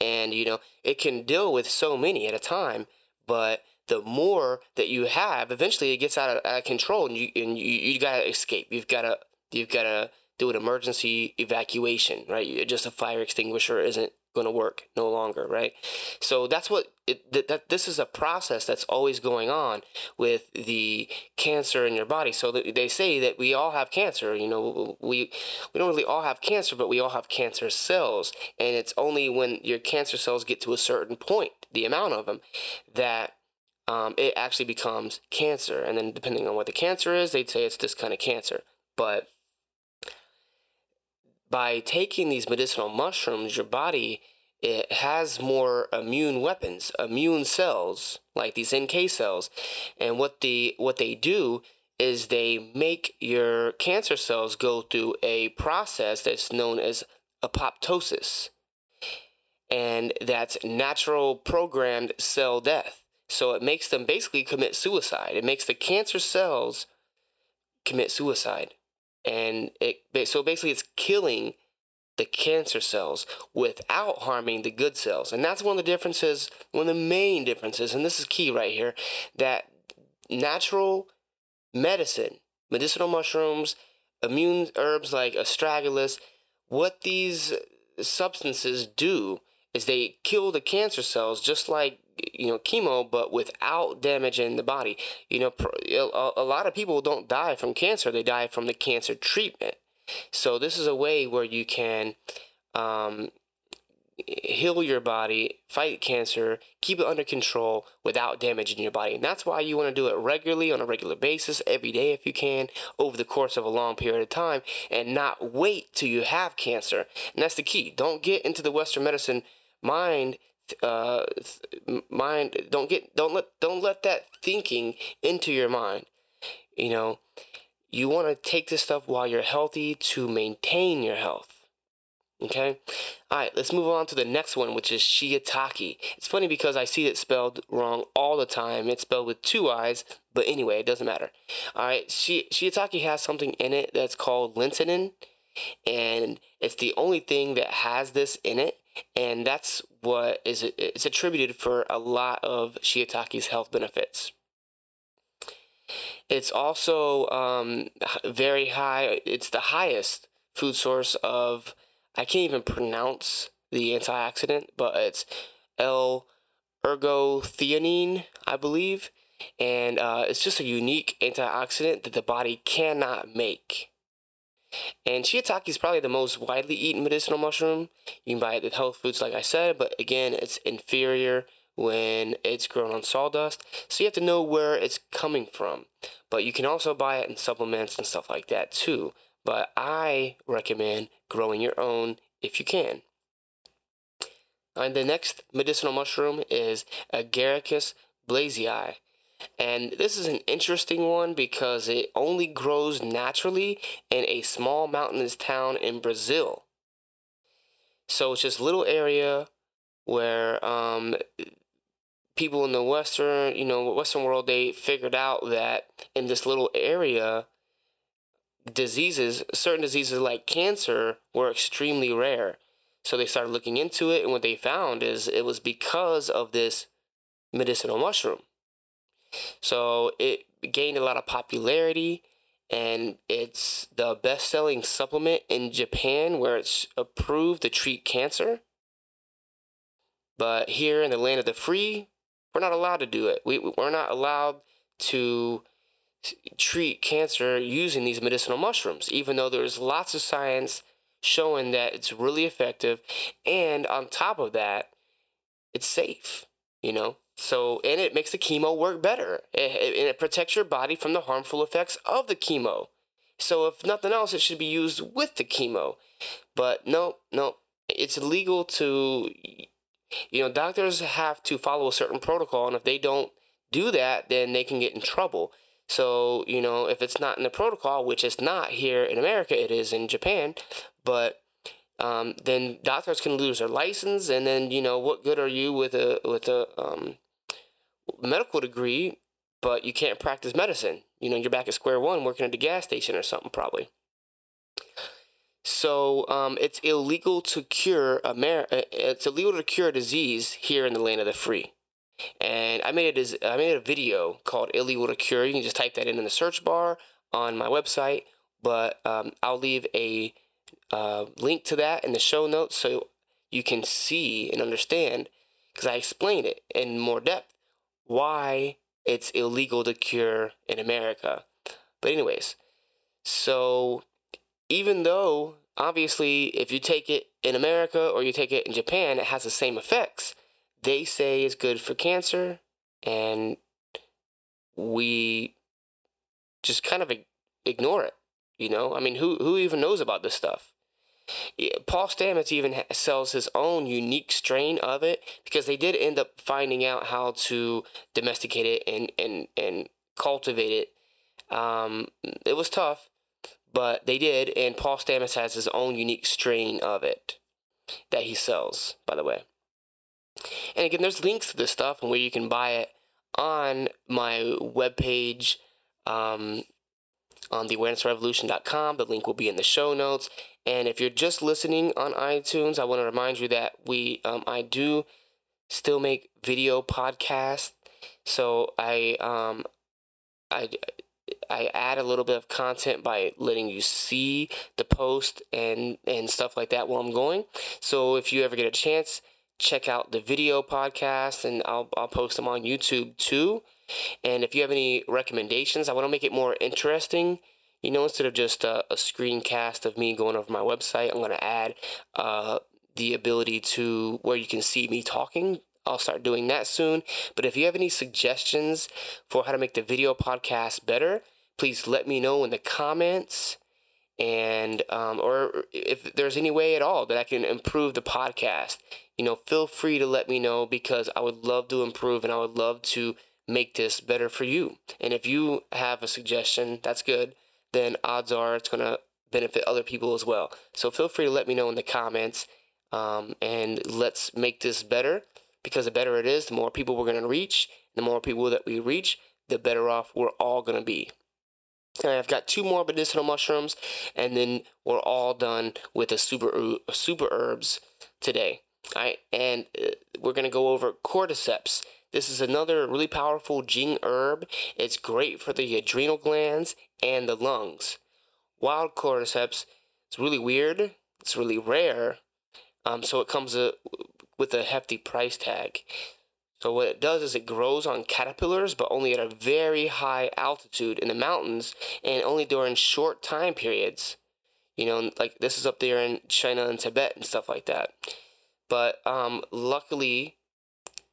S2: and you know it can deal with so many at a time but the more that you have, eventually it gets out of, out of control, and you and you, you gotta escape. You've gotta you've gotta do an emergency evacuation, right? Just a fire extinguisher isn't going to work no longer, right? So that's what it, that, that this is a process that's always going on with the cancer in your body. So they say that we all have cancer. You know, we we don't really all have cancer, but we all have cancer cells, and it's only when your cancer cells get to a certain point, the amount of them, that um, it actually becomes cancer. And then depending on what the cancer is, they'd say it's this kind of cancer, but by taking these medicinal mushrooms, your body it has more immune weapons, immune cells like these NK cells, and what the what they do is they make your cancer cells go through a process that's known as apoptosis, and that's natural programmed cell death. So it makes them basically commit suicide. It makes the cancer cells commit suicide and it so basically it's killing the cancer cells without harming the good cells. And that's one of the differences one of the main differences and this is key right here that natural medicine medicinal mushrooms immune herbs like astragalus what these substances do is they kill the cancer cells just like you know chemo but without damaging the body. You know a, lot of people don't die from cancer. They die from the cancer treatment. So this is a way where you can um, heal your body fight cancer keep it under control without damaging your body. And that's why you want to do it regularly on a regular basis every day if you can over the course of a long period of time and not wait till you have cancer. And that's the key. Don't get into the western medicine mind uh, mind don't get don't let don't let that thinking into your mind. You know you want to take this stuff while you're healthy to maintain your health okay? All right let's move on to the next one which is shiitake. It's funny because i see it spelled wrong all the time. It's spelled with two eyes but anyway it doesn't matter. All right Shi- shiitake has something in it that's called lentinan, and it's the only thing that has this in it and that's what is it's attributed for a lot of shiitake's health benefits. It's also um, very high. It's the highest food source of, I can't even pronounce the antioxidant, but it's L ergothioneine, I believe. And uh, it's just a unique antioxidant that the body cannot make. And shiitake is probably the most widely eaten medicinal mushroom. You can buy it at health foods, like I said, but again, it's inferior when it's grown on sawdust. So you have to know where it's coming from. But you can also buy it in supplements and stuff like that too. But I recommend growing your own if you can. And the next medicinal mushroom is Agaricus blazei. And this is an interesting one because it only grows naturally in a small mountainous town in Brazil. So it's just little area where um, people in the western, you know, western world they figured out that in this little area diseases, certain diseases like cancer were extremely rare. So they started looking into it and what they found is it was because of this medicinal mushroom. So it gained a lot of popularity and it's the best selling supplement in Japan where it's approved to treat cancer. But here in the land of the free, we're not allowed to do it. We, we're not allowed to treat cancer using these medicinal mushrooms, even though there's lots of science showing that it's really effective. And on top of that, it's safe, you know? So, and it makes the chemo work better. It, it, and it protects your body from the harmful effects of the chemo. So, if nothing else, it should be used with the chemo. But no, no, it's illegal to, you know, doctors have to follow a certain protocol. And if they don't do that, then they can get in trouble. So, you know, if it's not in the protocol, which is not here in America, it is in Japan, but um, then doctors can lose their license, and then you know what good are you with a with a um, medical degree, but you can't practice medicine. You know, you're back at square one working at a gas station or something, probably. So um, it's illegal to cure Amer- uh, It's illegal to cure a disease here in the land of the free. And I made a I made a video called "Illegal to Cure." You can just type that in in the search bar on my website. But um, I'll leave a uh, link to that in the show notes so you can see and understand because I explain it in more depth why it's illegal to cure in America. But, anyways, so even though obviously if you take it in America or you take it in Japan, it has the same effects, they say it's good for cancer, and we just kind of ignore it. You know, I mean, who who even knows about this stuff? Paul Stamets even sells his own unique strain of it because they did end up finding out how to domesticate it and and and cultivate it. Um, it was tough, but they did, and Paul Stamets has his own unique strain of it that he sells. By the way, and again, there's links to this stuff and where you can buy it on my webpage. Um, on theawarenessrevolution.com. The link will be in the show notes. And if you're just listening on iTunes, I want to remind you that we um, I do still make video podcasts. So I um I I add a little bit of content by letting you see the post and and stuff like that while I'm going. So if you ever get a chance, check out the video podcast and I'll I'll post them on YouTube too. And if you have any recommendations, I want to make it more interesting you know, instead of just a, a screencast of me going over my website, I'm going to add uh, the ability to where you can see me talking. I'll start doing that soon. But if you have any suggestions for how to make the video podcast better, please let me know in the comments and um, or if there's any way at all that I can improve the podcast, you know, feel free to let me know because I would love to improve and I would love to make this better for you. And if you have a suggestion, that's good then odds are it's going to benefit other people as well. So feel free to let me know in the comments um, and let's make this better because the better it is, the more people we're going to reach. The more people that we reach, the better off we're all going to be. And I've got two more medicinal mushrooms, and then we're all done with the super super herbs today. All right, and uh, we're gonna go over cordyceps. This is another really powerful Jing herb. It's great for the adrenal glands and the lungs. Wild cordyceps is really weird. It's really rare. Um, so it comes a, with a hefty price tag. So what it does is it grows on caterpillars, but only at a very high altitude in the mountains, and only during short time periods. You know, like this is up there in China and Tibet and stuff like that. But um, luckily,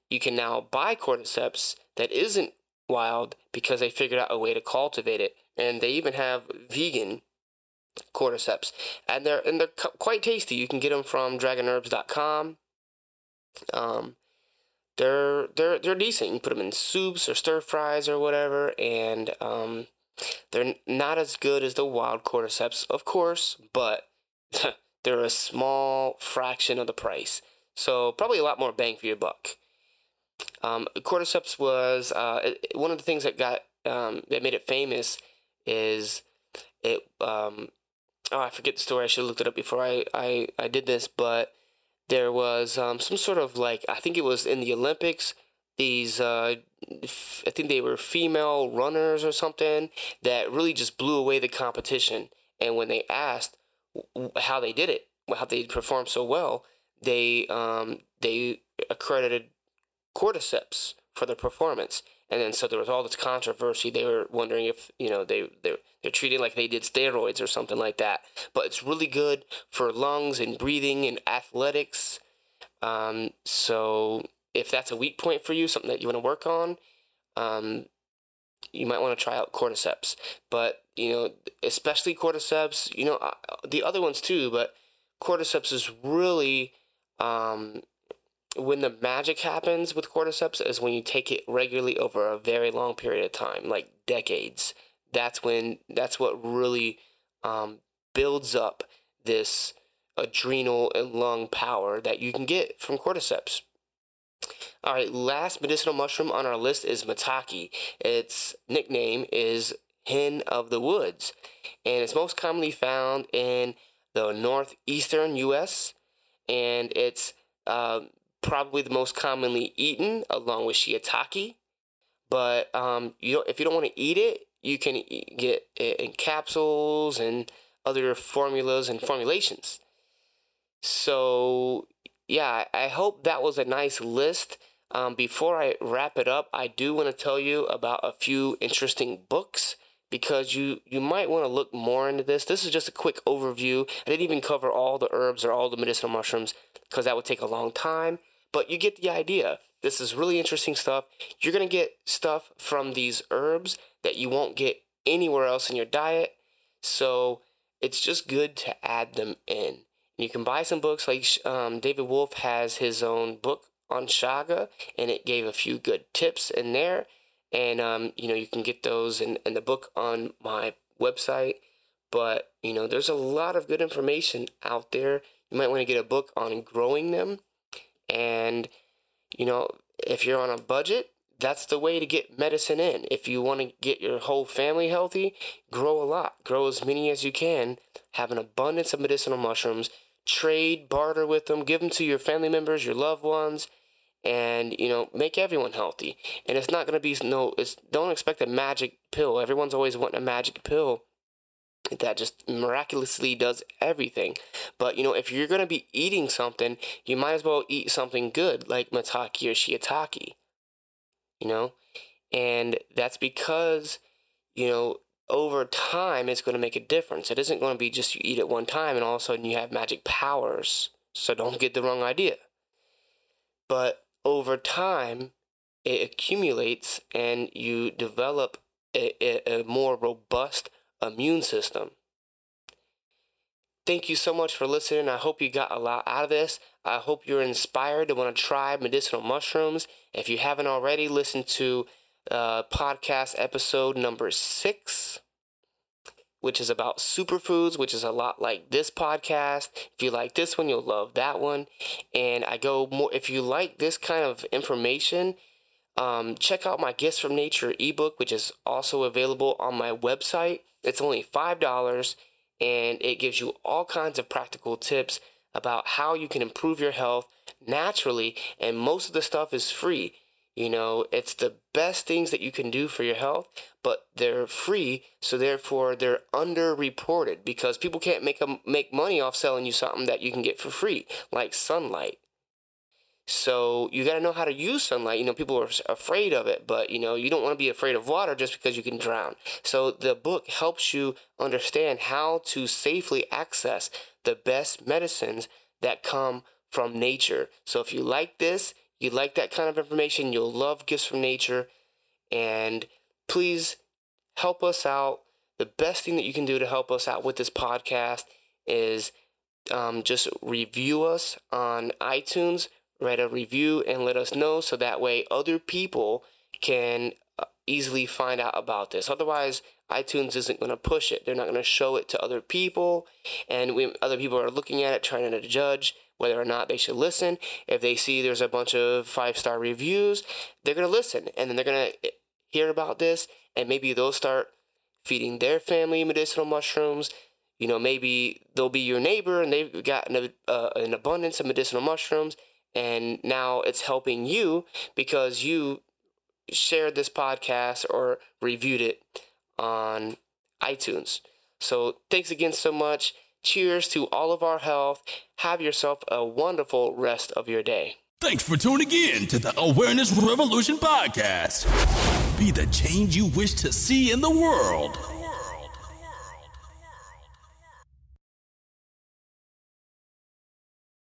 S2: you can now buy cordyceps that isn't wild because they figured out a way to cultivate it, and they even have vegan cordyceps, and they're and they're quite tasty. You can get them from dragonherbs.com. Um, they're they're they're decent. You can put them in soups or stir fries or whatever, and um, they're not as good as the wild cordyceps, of course, but they're a small fraction of the price. So probably a lot more bang for your buck. Um, cordyceps was uh, one of the things that got um, that made it famous is it. Um, oh, I forget the story. I should have looked it up before I, I, I did this, but there was um, some sort of like I think it was in the Olympics. These uh, f- I think they were female runners or something that really just blew away the competition. And when they asked how they did it, how they performed so well, they um, they accredited cordyceps for their performance. And then so there was all this controversy. They were wondering if you know they they they're treating like they did steroids or something like that. But it's really good for lungs and breathing and athletics. Um, so if that's a weak point for you, something that you want to work on, um, you might want to try out cordyceps. But you know, especially cordyceps. You know, uh, the other ones too. But cordyceps is really um, when the magic happens with cordyceps is when you take it regularly over a very long period of time, like decades. That's when that's what really um, builds up this adrenal and lung power that you can get from cordyceps. All right, last medicinal mushroom on our list is maitake. Its nickname is hen of the woods, and it's most commonly found in the northeastern U.S. and it's um, probably the most commonly eaten along with shiitake. But um, you if you don't want to eat it, you can get it in capsules and other formulas and formulations. So yeah, I hope that was a nice list. Um, before I wrap it up, I do want to tell you about a few interesting books because you you might want to look more into this. This is just a quick overview. I didn't even cover all the herbs or all the medicinal mushrooms because that would take a long time. But you get the idea. This is really interesting stuff. You're going to get stuff from these herbs that you won't get anywhere else in your diet. So it's just good to add them in. You can buy some books like um, David Wolfe has his own book on chaga, and it gave a few good tips in there. And um, you know you can get those in, in the book on my website. But you know there's a lot of good information out there. You might want to get a book on growing them and, you know, if you're on a budget, that's the way to get medicine in. If you want to get your whole family healthy, grow a lot. Grow as many as you can. Have an abundance of medicinal mushrooms. Trade, barter with them. Give them to your family members, your loved ones, and you know make everyone healthy. And it's not gonna be no. It's don't expect a magic pill. Everyone's always wanting a magic pill that just miraculously does everything. But you know, if you're gonna be eating something, you might as well eat something good like maitake or shiitake. You know, and that's because you know over time it's to make a difference. It isn't to be just you eat it one time and all of a sudden you have magic powers. So don't get the wrong idea. But over time, it accumulates and you develop a, a, a more robust immune system. Thank you so much for listening. I hope you got a lot out of this. I hope you're inspired to want to try medicinal mushrooms. If you haven't already, listen to uh, podcast episode number six, which is about superfoods, which is a lot like this podcast. If you like this one, you'll love that one. And I go more, if you like this kind of information, um, check out my Gifts from Nature ebook, which is also available on my website. It's only $5 and it gives you all kinds of practical tips about how you can improve your health naturally. And most of the stuff is free. You know, it's the best things that you can do for your health, but they're free, so therefore they're underreported because people can't make a, make money off selling you something that you can get for free, like sunlight. So you got to know how to use sunlight. You know, people are afraid of it, but you know, you don't want to be afraid of water just because you can drown. So the book helps you understand how to safely access the best medicines that come from nature. So if you like this, you like that kind of information, you'll love Gifts from Nature. And please help us out. The best thing that you can do to help us out with this podcast is um, just review us on iTunes, write a review, and let us know so that way other people can uh, easily find out about this. Otherwise, iTunes isn't going to push it. They're not going to show it to other people, and we, other people are looking at it, trying to judge whether or not they should listen. If they see there's a bunch of five star reviews, they're going to listen and then they're going to hear about this and maybe they'll start feeding their family medicinal mushrooms. You know, maybe they'll be your neighbor and they've got an, uh, an abundance of medicinal mushrooms and now it's helping you because you shared this podcast or reviewed it on iTunes. So thanks again so much. Cheers to all of our health. Have yourself a wonderful rest of your day.
S3: Thanks for tuning in to the Awareness Revolution podcast. Be the change you wish to see in the world.